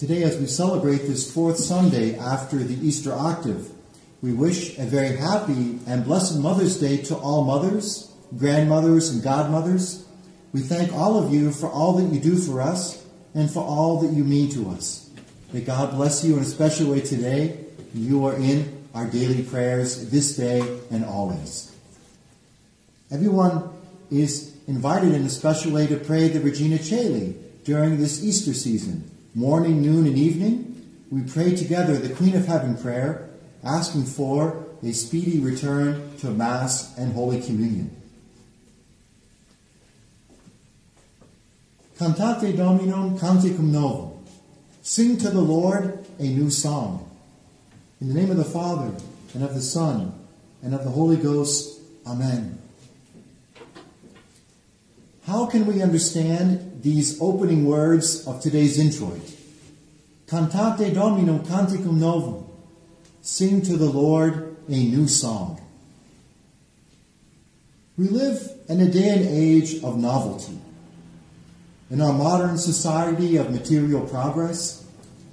Today, as we celebrate this fourth Sunday after the Easter octave, we wish a very happy and blessed Mother's Day to all mothers, grandmothers, and godmothers. We thank all of you for all that you do for us and for all that you mean to us. May God bless you in a special way today. You are in our daily prayers this day and always. Everyone is invited in a special way to pray the Regina Caeli during this Easter season. Morning, noon, and evening, we pray together the Queen of Heaven prayer, asking for a speedy return to Mass and Holy Communion. Cantate Dominum Canticum Novum. Sing to the Lord a new song. In the name of the Father, and of the Son, and of the Holy Ghost. Amen. How can we understand these opening words of today's introit? Cantate Dominum Canticum Novum. Sing to the Lord a new song. We live in a day and age of novelty. In our modern society of material progress,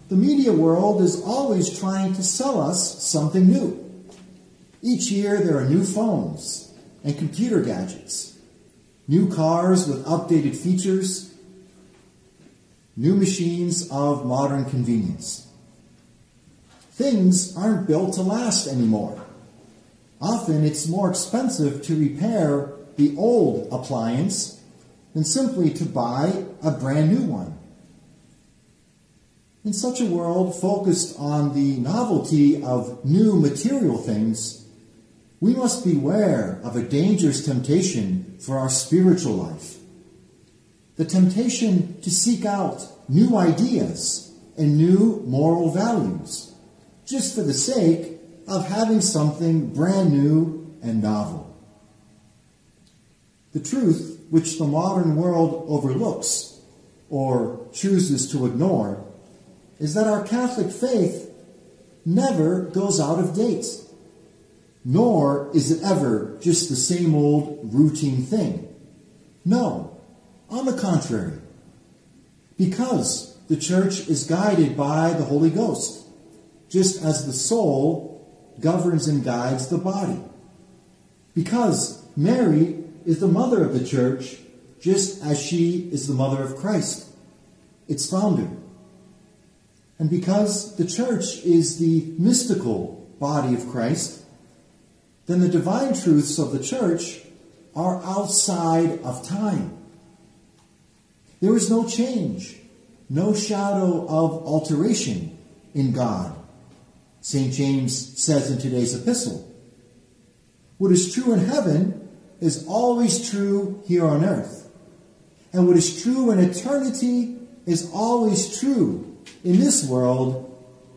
the media world is always trying to sell us something new. Each year there are new phones and computer gadgets, new cars with updated features, new machines of modern convenience. Things aren't built to last anymore. Often it's more expensive to repair the old appliance than simply to buy a brand new one. In such a world focused on the novelty of new material things, we must beware of a dangerous temptation for our spiritual life. The temptation to seek out new ideas and new moral values, just for the sake of having something brand new and novel. The truth which the modern world overlooks or chooses to ignore is that our Catholic faith never goes out of date, nor is it ever just the same old routine thing. No, on the contrary, because the church is guided by the Holy Ghost, just as the soul governs and guides the body. Because Mary is the mother of the church, just as she is the mother of Christ, its founder. And because the church is the mystical body of Christ, then the divine truths of the church are outside of time. There is no change, no shadow of alteration in God. St. James says in today's epistle, What is true in heaven is always true here on earth. And what is true in eternity is always true in this world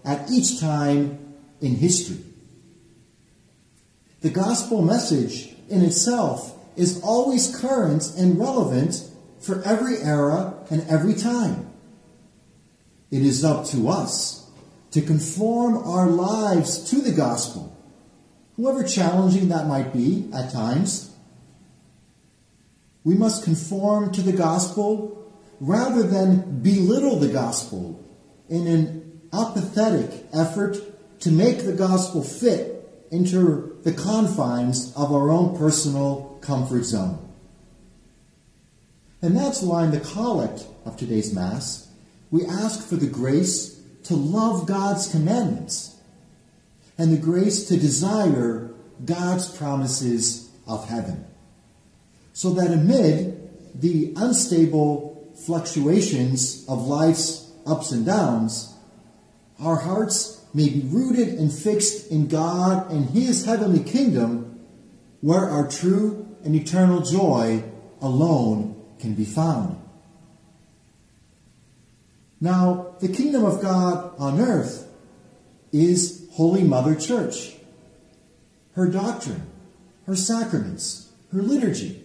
at each time in history. The gospel message in itself is always current and relevant for every era and every time. It is up to us to conform our lives to the gospel, however challenging that might be at times we must conform to the gospel rather than belittle the gospel in an apathetic effort to make the gospel fit into the confines of our own personal comfort zone. And that's why in the collect of today's Mass, we ask for the grace to love God's commandments and the grace to desire God's promises of heaven. So that amid the unstable fluctuations of life's ups and downs, our hearts may be rooted and fixed in God and His heavenly kingdom, where our true and eternal joy alone can be found. Now, the kingdom of God on earth is Holy Mother Church, her doctrine, her sacraments, her liturgy,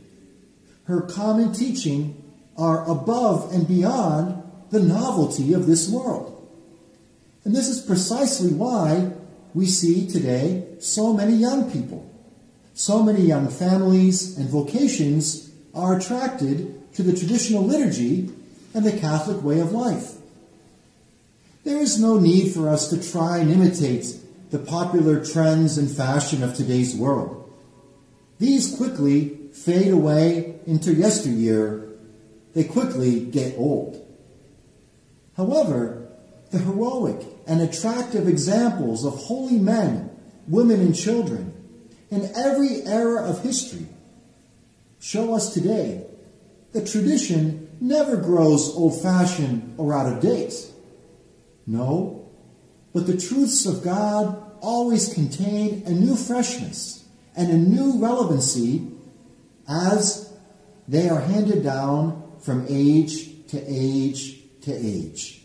her common teaching are above and beyond the novelty of this world. And this is precisely why we see today so many young people, so many young families and vocations are attracted to the traditional liturgy and the Catholic way of life. There is no need for us to try and imitate the popular trends and fashion of today's world. These quickly fade away into yesteryear. They quickly get old. However, the heroic and attractive examples of holy men, women, and children in every era of history show us today that tradition never grows old fashioned or out of date. No, but the truths of God always contain a new freshness and a new relevancy as they are handed down from age to age to age.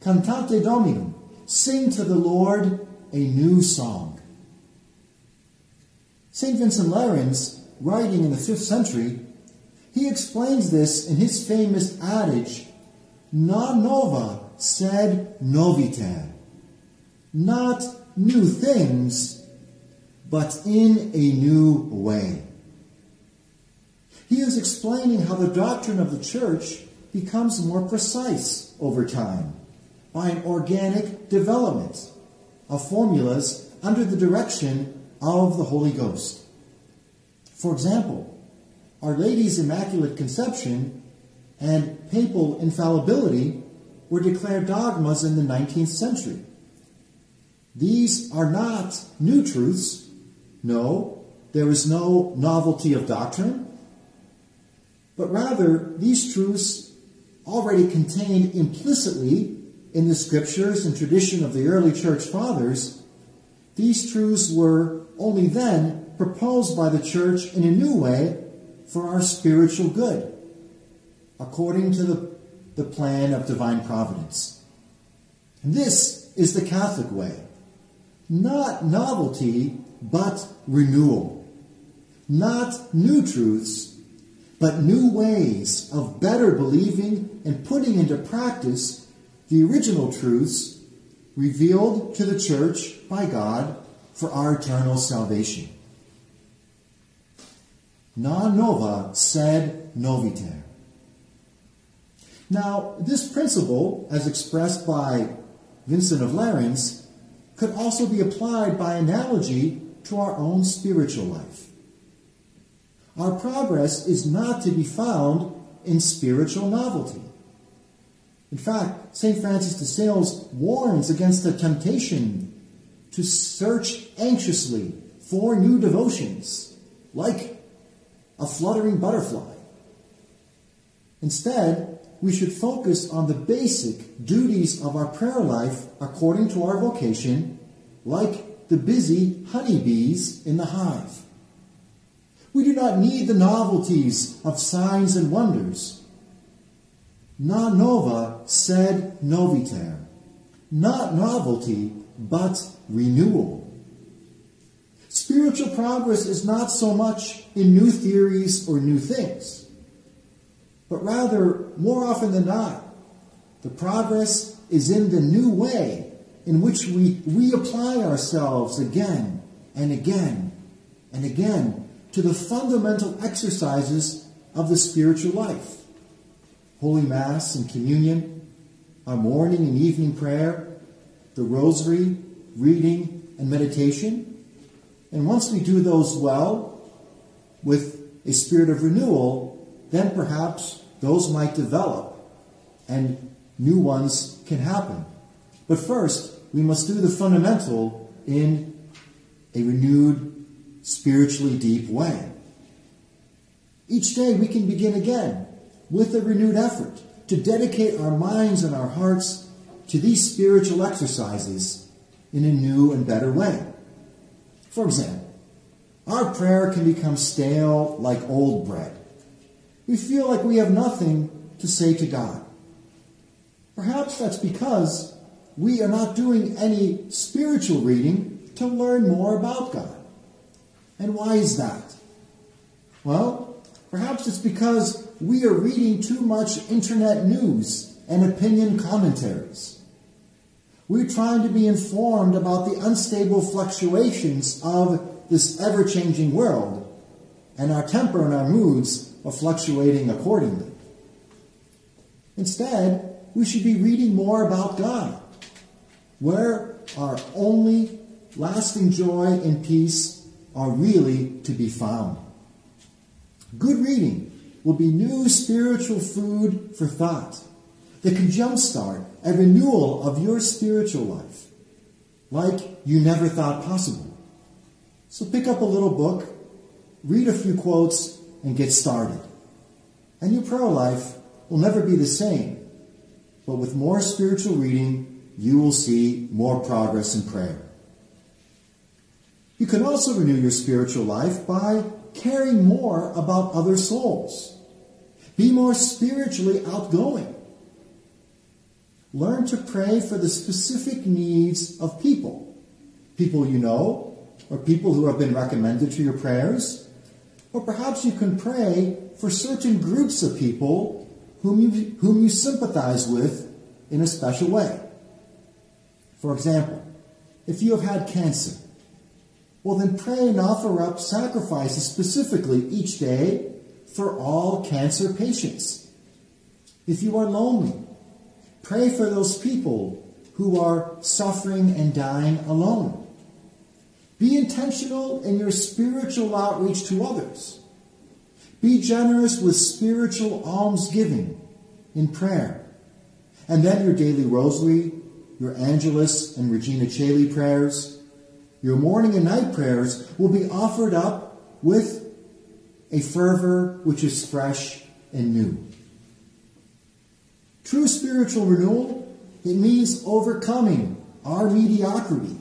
Cantate Dominum, sing to the Lord a new song. St. Vincent Lerins, writing in the 5th century, he explains this in his famous adage, Non nova sed noviter. Not new things, but in a new way. He is explaining how the doctrine of the church becomes more precise over time by an organic development of formulas under the direction of the Holy Ghost. For example, Our Lady's Immaculate Conception and papal infallibility were declared dogmas in the 19th century. These are not new truths. No, there is no novelty of doctrine. But rather, these truths already contained implicitly in the scriptures and tradition of the early church fathers, these truths were only then proposed by the church in a new way for our spiritual good, according to the, the plan of divine providence. And this is the Catholic way. Not novelty, but renewal. Not new truths, but new ways of better believing and putting into practice the original truths revealed to the church by God for our eternal salvation. Non nova sed noviter. Now, this principle, as expressed by Vincent of Lerins, could also be applied by analogy to our own spiritual life. Our progress is not to be found in spiritual novelty. In fact, St. Francis de Sales warns against the temptation to search anxiously for new devotions, like a fluttering butterfly. Instead, we should focus on the basic duties of our prayer life according to our vocation, like the busy honeybees in the hive. We do not need the novelties of signs and wonders. Non nova sed noviter. Not novelty, but renewal. Spiritual progress is not so much in new theories or new things, but rather, more often than not, the progress is in the new way in which we reapply ourselves again and again and again to the fundamental exercises of the spiritual life Holy Mass and Communion, our morning and evening prayer, the Rosary, reading, and meditation. And once we do those well, with a spirit of renewal, then perhaps those might develop and new ones can happen. But first, we must do the fundamental in a renewed spiritually deep way. Each day we can begin again with a renewed effort to dedicate our minds and our hearts to these spiritual exercises in a new and better way. For example, our prayer can become stale like old bread. We feel like we have nothing to say to God. Perhaps that's because we are not doing any spiritual reading to learn more about God. And why is that? Well, perhaps it's because we are reading too much internet news and opinion commentaries. We're trying to be informed about the unstable fluctuations of this ever changing world, and our temper and our moods are fluctuating accordingly. Instead, we should be reading more about God, where our only lasting joy and peace are really to be found. Good reading will be new spiritual food for thought that can jumpstart a renewal of your spiritual life like you never thought possible. So pick up a little book, read a few quotes, and get started. And your prayer life will never be the same, but with more spiritual reading, you will see more progress in prayer. You can also renew your spiritual life by caring more about other souls. Be more spiritually outgoing. Learn to pray for the specific needs of people. People you know, or people who have been recommended to your prayers. Or perhaps you can pray for certain groups of people whom you, whom you sympathize with in a special way. For example, if you have had cancer, well, then pray and offer up sacrifices specifically each day for all cancer patients. If you are lonely, pray for those people who are suffering and dying alone. Be intentional in your spiritual outreach to others. Be generous with spiritual almsgiving in prayer. And then your daily rosary, your Angelus and Regina Caeli prayers, your morning and night prayers will be offered up with a fervor which is fresh and new. True spiritual renewal, it means overcoming our mediocrity,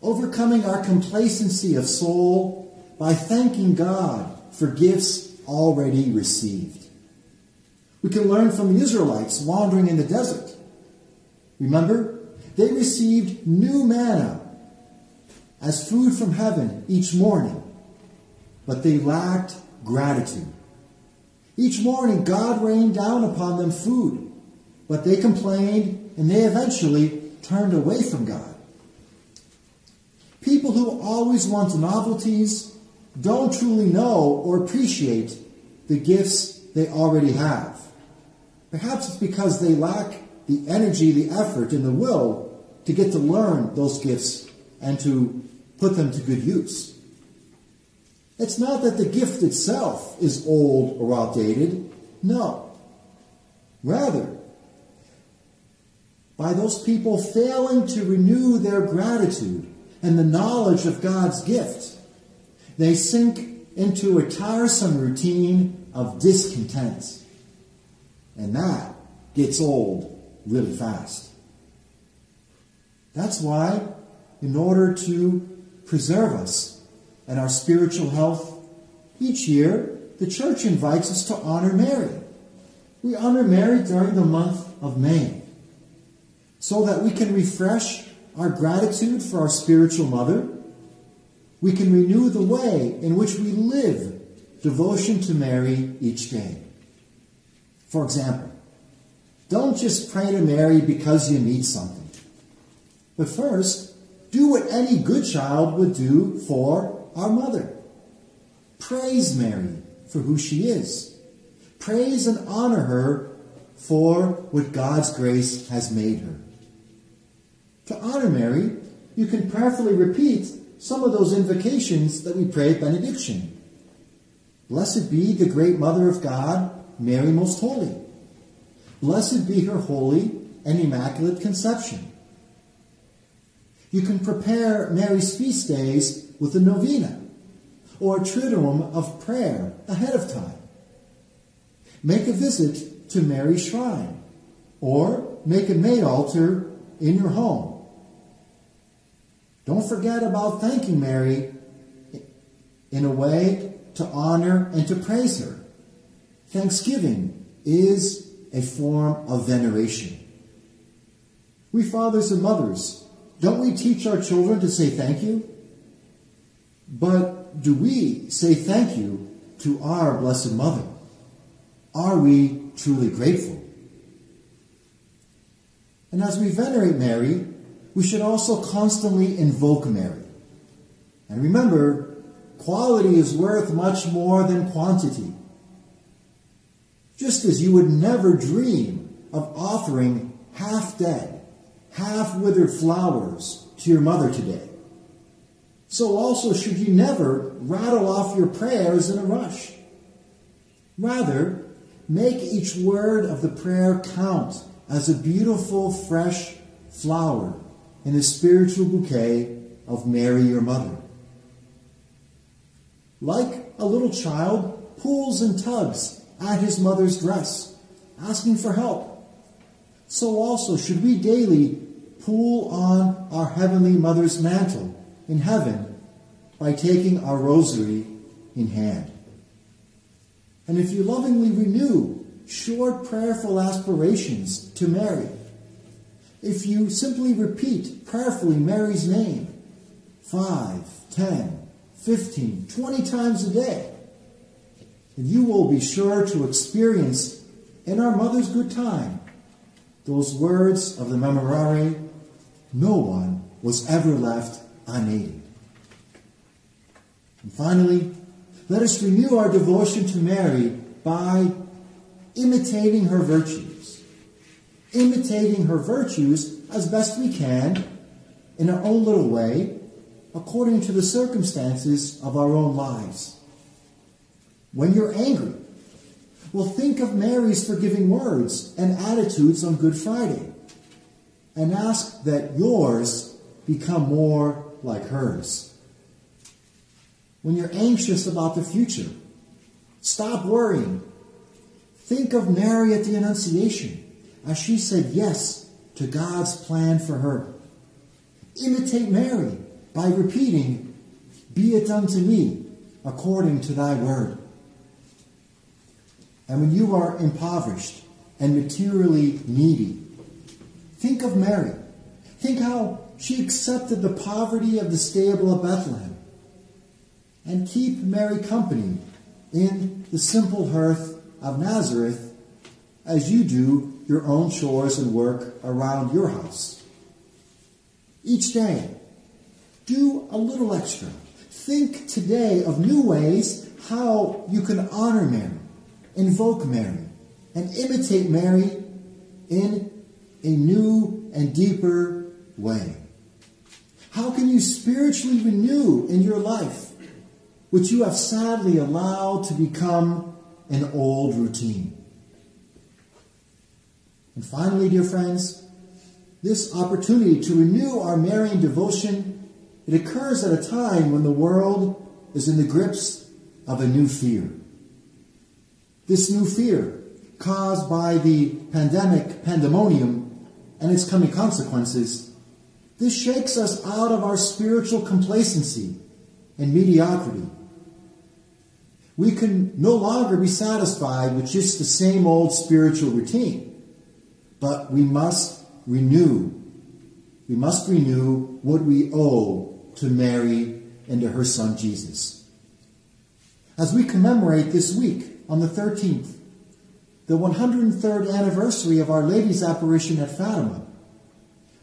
overcoming our complacency of soul by thanking God for gifts already received. We can learn from the Israelites wandering in the desert. Remember, they received new manna as food from heaven each morning, but they lacked gratitude. Each morning, God rained down upon them food, but they complained and they eventually turned away from God. People who always want novelties don't truly know or appreciate the gifts they already have. Perhaps it's because they lack the energy, the effort, and the will to get to learn those gifts and to put them to good use. It's not that the gift itself is old or outdated. No. Rather, by those people failing to renew their gratitude and the knowledge of God's gift, they sink into a tiresome routine of discontent. And that gets old really fast. That's why, in order to preserve us and our spiritual health. Each year, the church invites us to honor Mary. We honor Mary during the month of May so that we can refresh our gratitude for our spiritual mother. We can renew the way in which we live devotion to Mary each day. For example, don't just pray to Mary because you need something. But first, do what any good child would do for our mother. Praise Mary for who she is. Praise and honor her for what God's grace has made her. To honor Mary, you can prayerfully repeat some of those invocations that we pray at benediction. Blessed be the great Mother of God, Mary Most Holy. Blessed be her holy and immaculate conception. You can prepare Mary's feast days with a novena or a triduum of prayer ahead of time. Make a visit to Mary's shrine or make a May altar in your home. Don't forget about thanking Mary in a way to honor and to praise her. Thanksgiving is a form of veneration. We fathers and mothers don't we teach our children to say thank you? But do we say thank you to our Blessed Mother? Are we truly grateful? And as we venerate Mary, we should also constantly invoke Mary. And remember, quality is worth much more than quantity. Just as you would never dream of offering half dead, half withered flowers to your mother today. So also should you never rattle off your prayers in a rush. Rather, make each word of the prayer count as a beautiful, fresh flower in a spiritual bouquet of Mary, your mother. Like a little child pulls and tugs at his mother's dress, asking for help. So also should we daily pull on our Heavenly Mother's mantle in heaven by taking our rosary in hand. And if you lovingly renew short prayerful aspirations to Mary, if you simply repeat prayerfully Mary's name 5, 10, 15, 20 times a day, you will be sure to experience in our mother's good time those words of the Memorare no one was ever left And finally, let us renew our devotion to Mary by imitating her virtues. Imitating her virtues as best we can in our own little way, according to the circumstances of our own lives. When you're angry, well, think of Mary's forgiving words and attitudes on Good Friday and ask that yours become more like hers. When you're anxious about the future, stop worrying. Think of Mary at the Annunciation as she said yes to God's plan for her. Imitate Mary by repeating, Be it unto me according to thy word. And when you are impoverished and materially needy, think of Mary. Think how she accepted the poverty of the stable of Bethlehem. And keep Mary company in the simple hearth of Nazareth as you do your own chores and work around your house. Each day, do a little extra. Think today of new ways how you can honor Mary invoke Mary and imitate Mary in a new and deeper way? How can you spiritually renew in your life, which you have sadly allowed to become an old routine? And finally, dear friends, this opportunity to renew our Marian devotion, it occurs at a time when the world is in the grips of a new fear. This new fear caused by the pandemic pandemonium and its coming consequences, this shakes us out of our spiritual complacency and mediocrity. We can no longer be satisfied with just the same old spiritual routine, but we must renew. We must renew what we owe to Mary and to her son Jesus. As we commemorate this week, on the 13th, the 103rd anniversary of Our Lady's apparition at Fatima,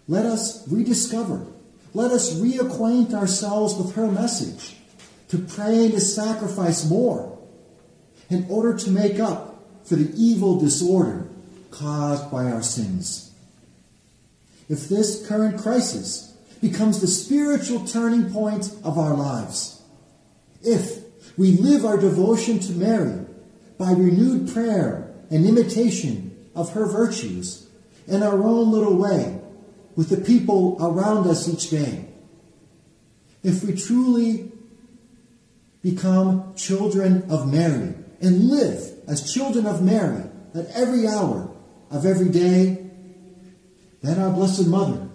let us rediscover, let us reacquaint ourselves with her message, to pray and to sacrifice more in order to make up for the evil disorder caused by our sins. If this current crisis becomes the spiritual turning point of our lives, if we live our devotion to Mary by renewed prayer and imitation of her virtues in our own little way with the people around us each day. If we truly become children of Mary and live as children of Mary at every hour of every day, then our Blessed Mother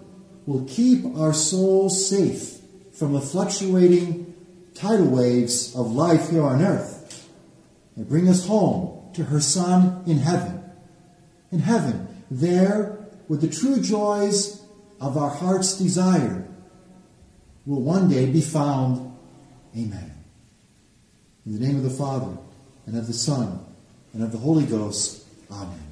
will keep our souls safe from the fluctuating tidal waves of life here on earth and bring us home to her Son in heaven. In heaven, there, with the true joys of our heart's desire, will one day be found. Amen. In the name of the Father, and of the Son, and of the Holy Ghost. Amen.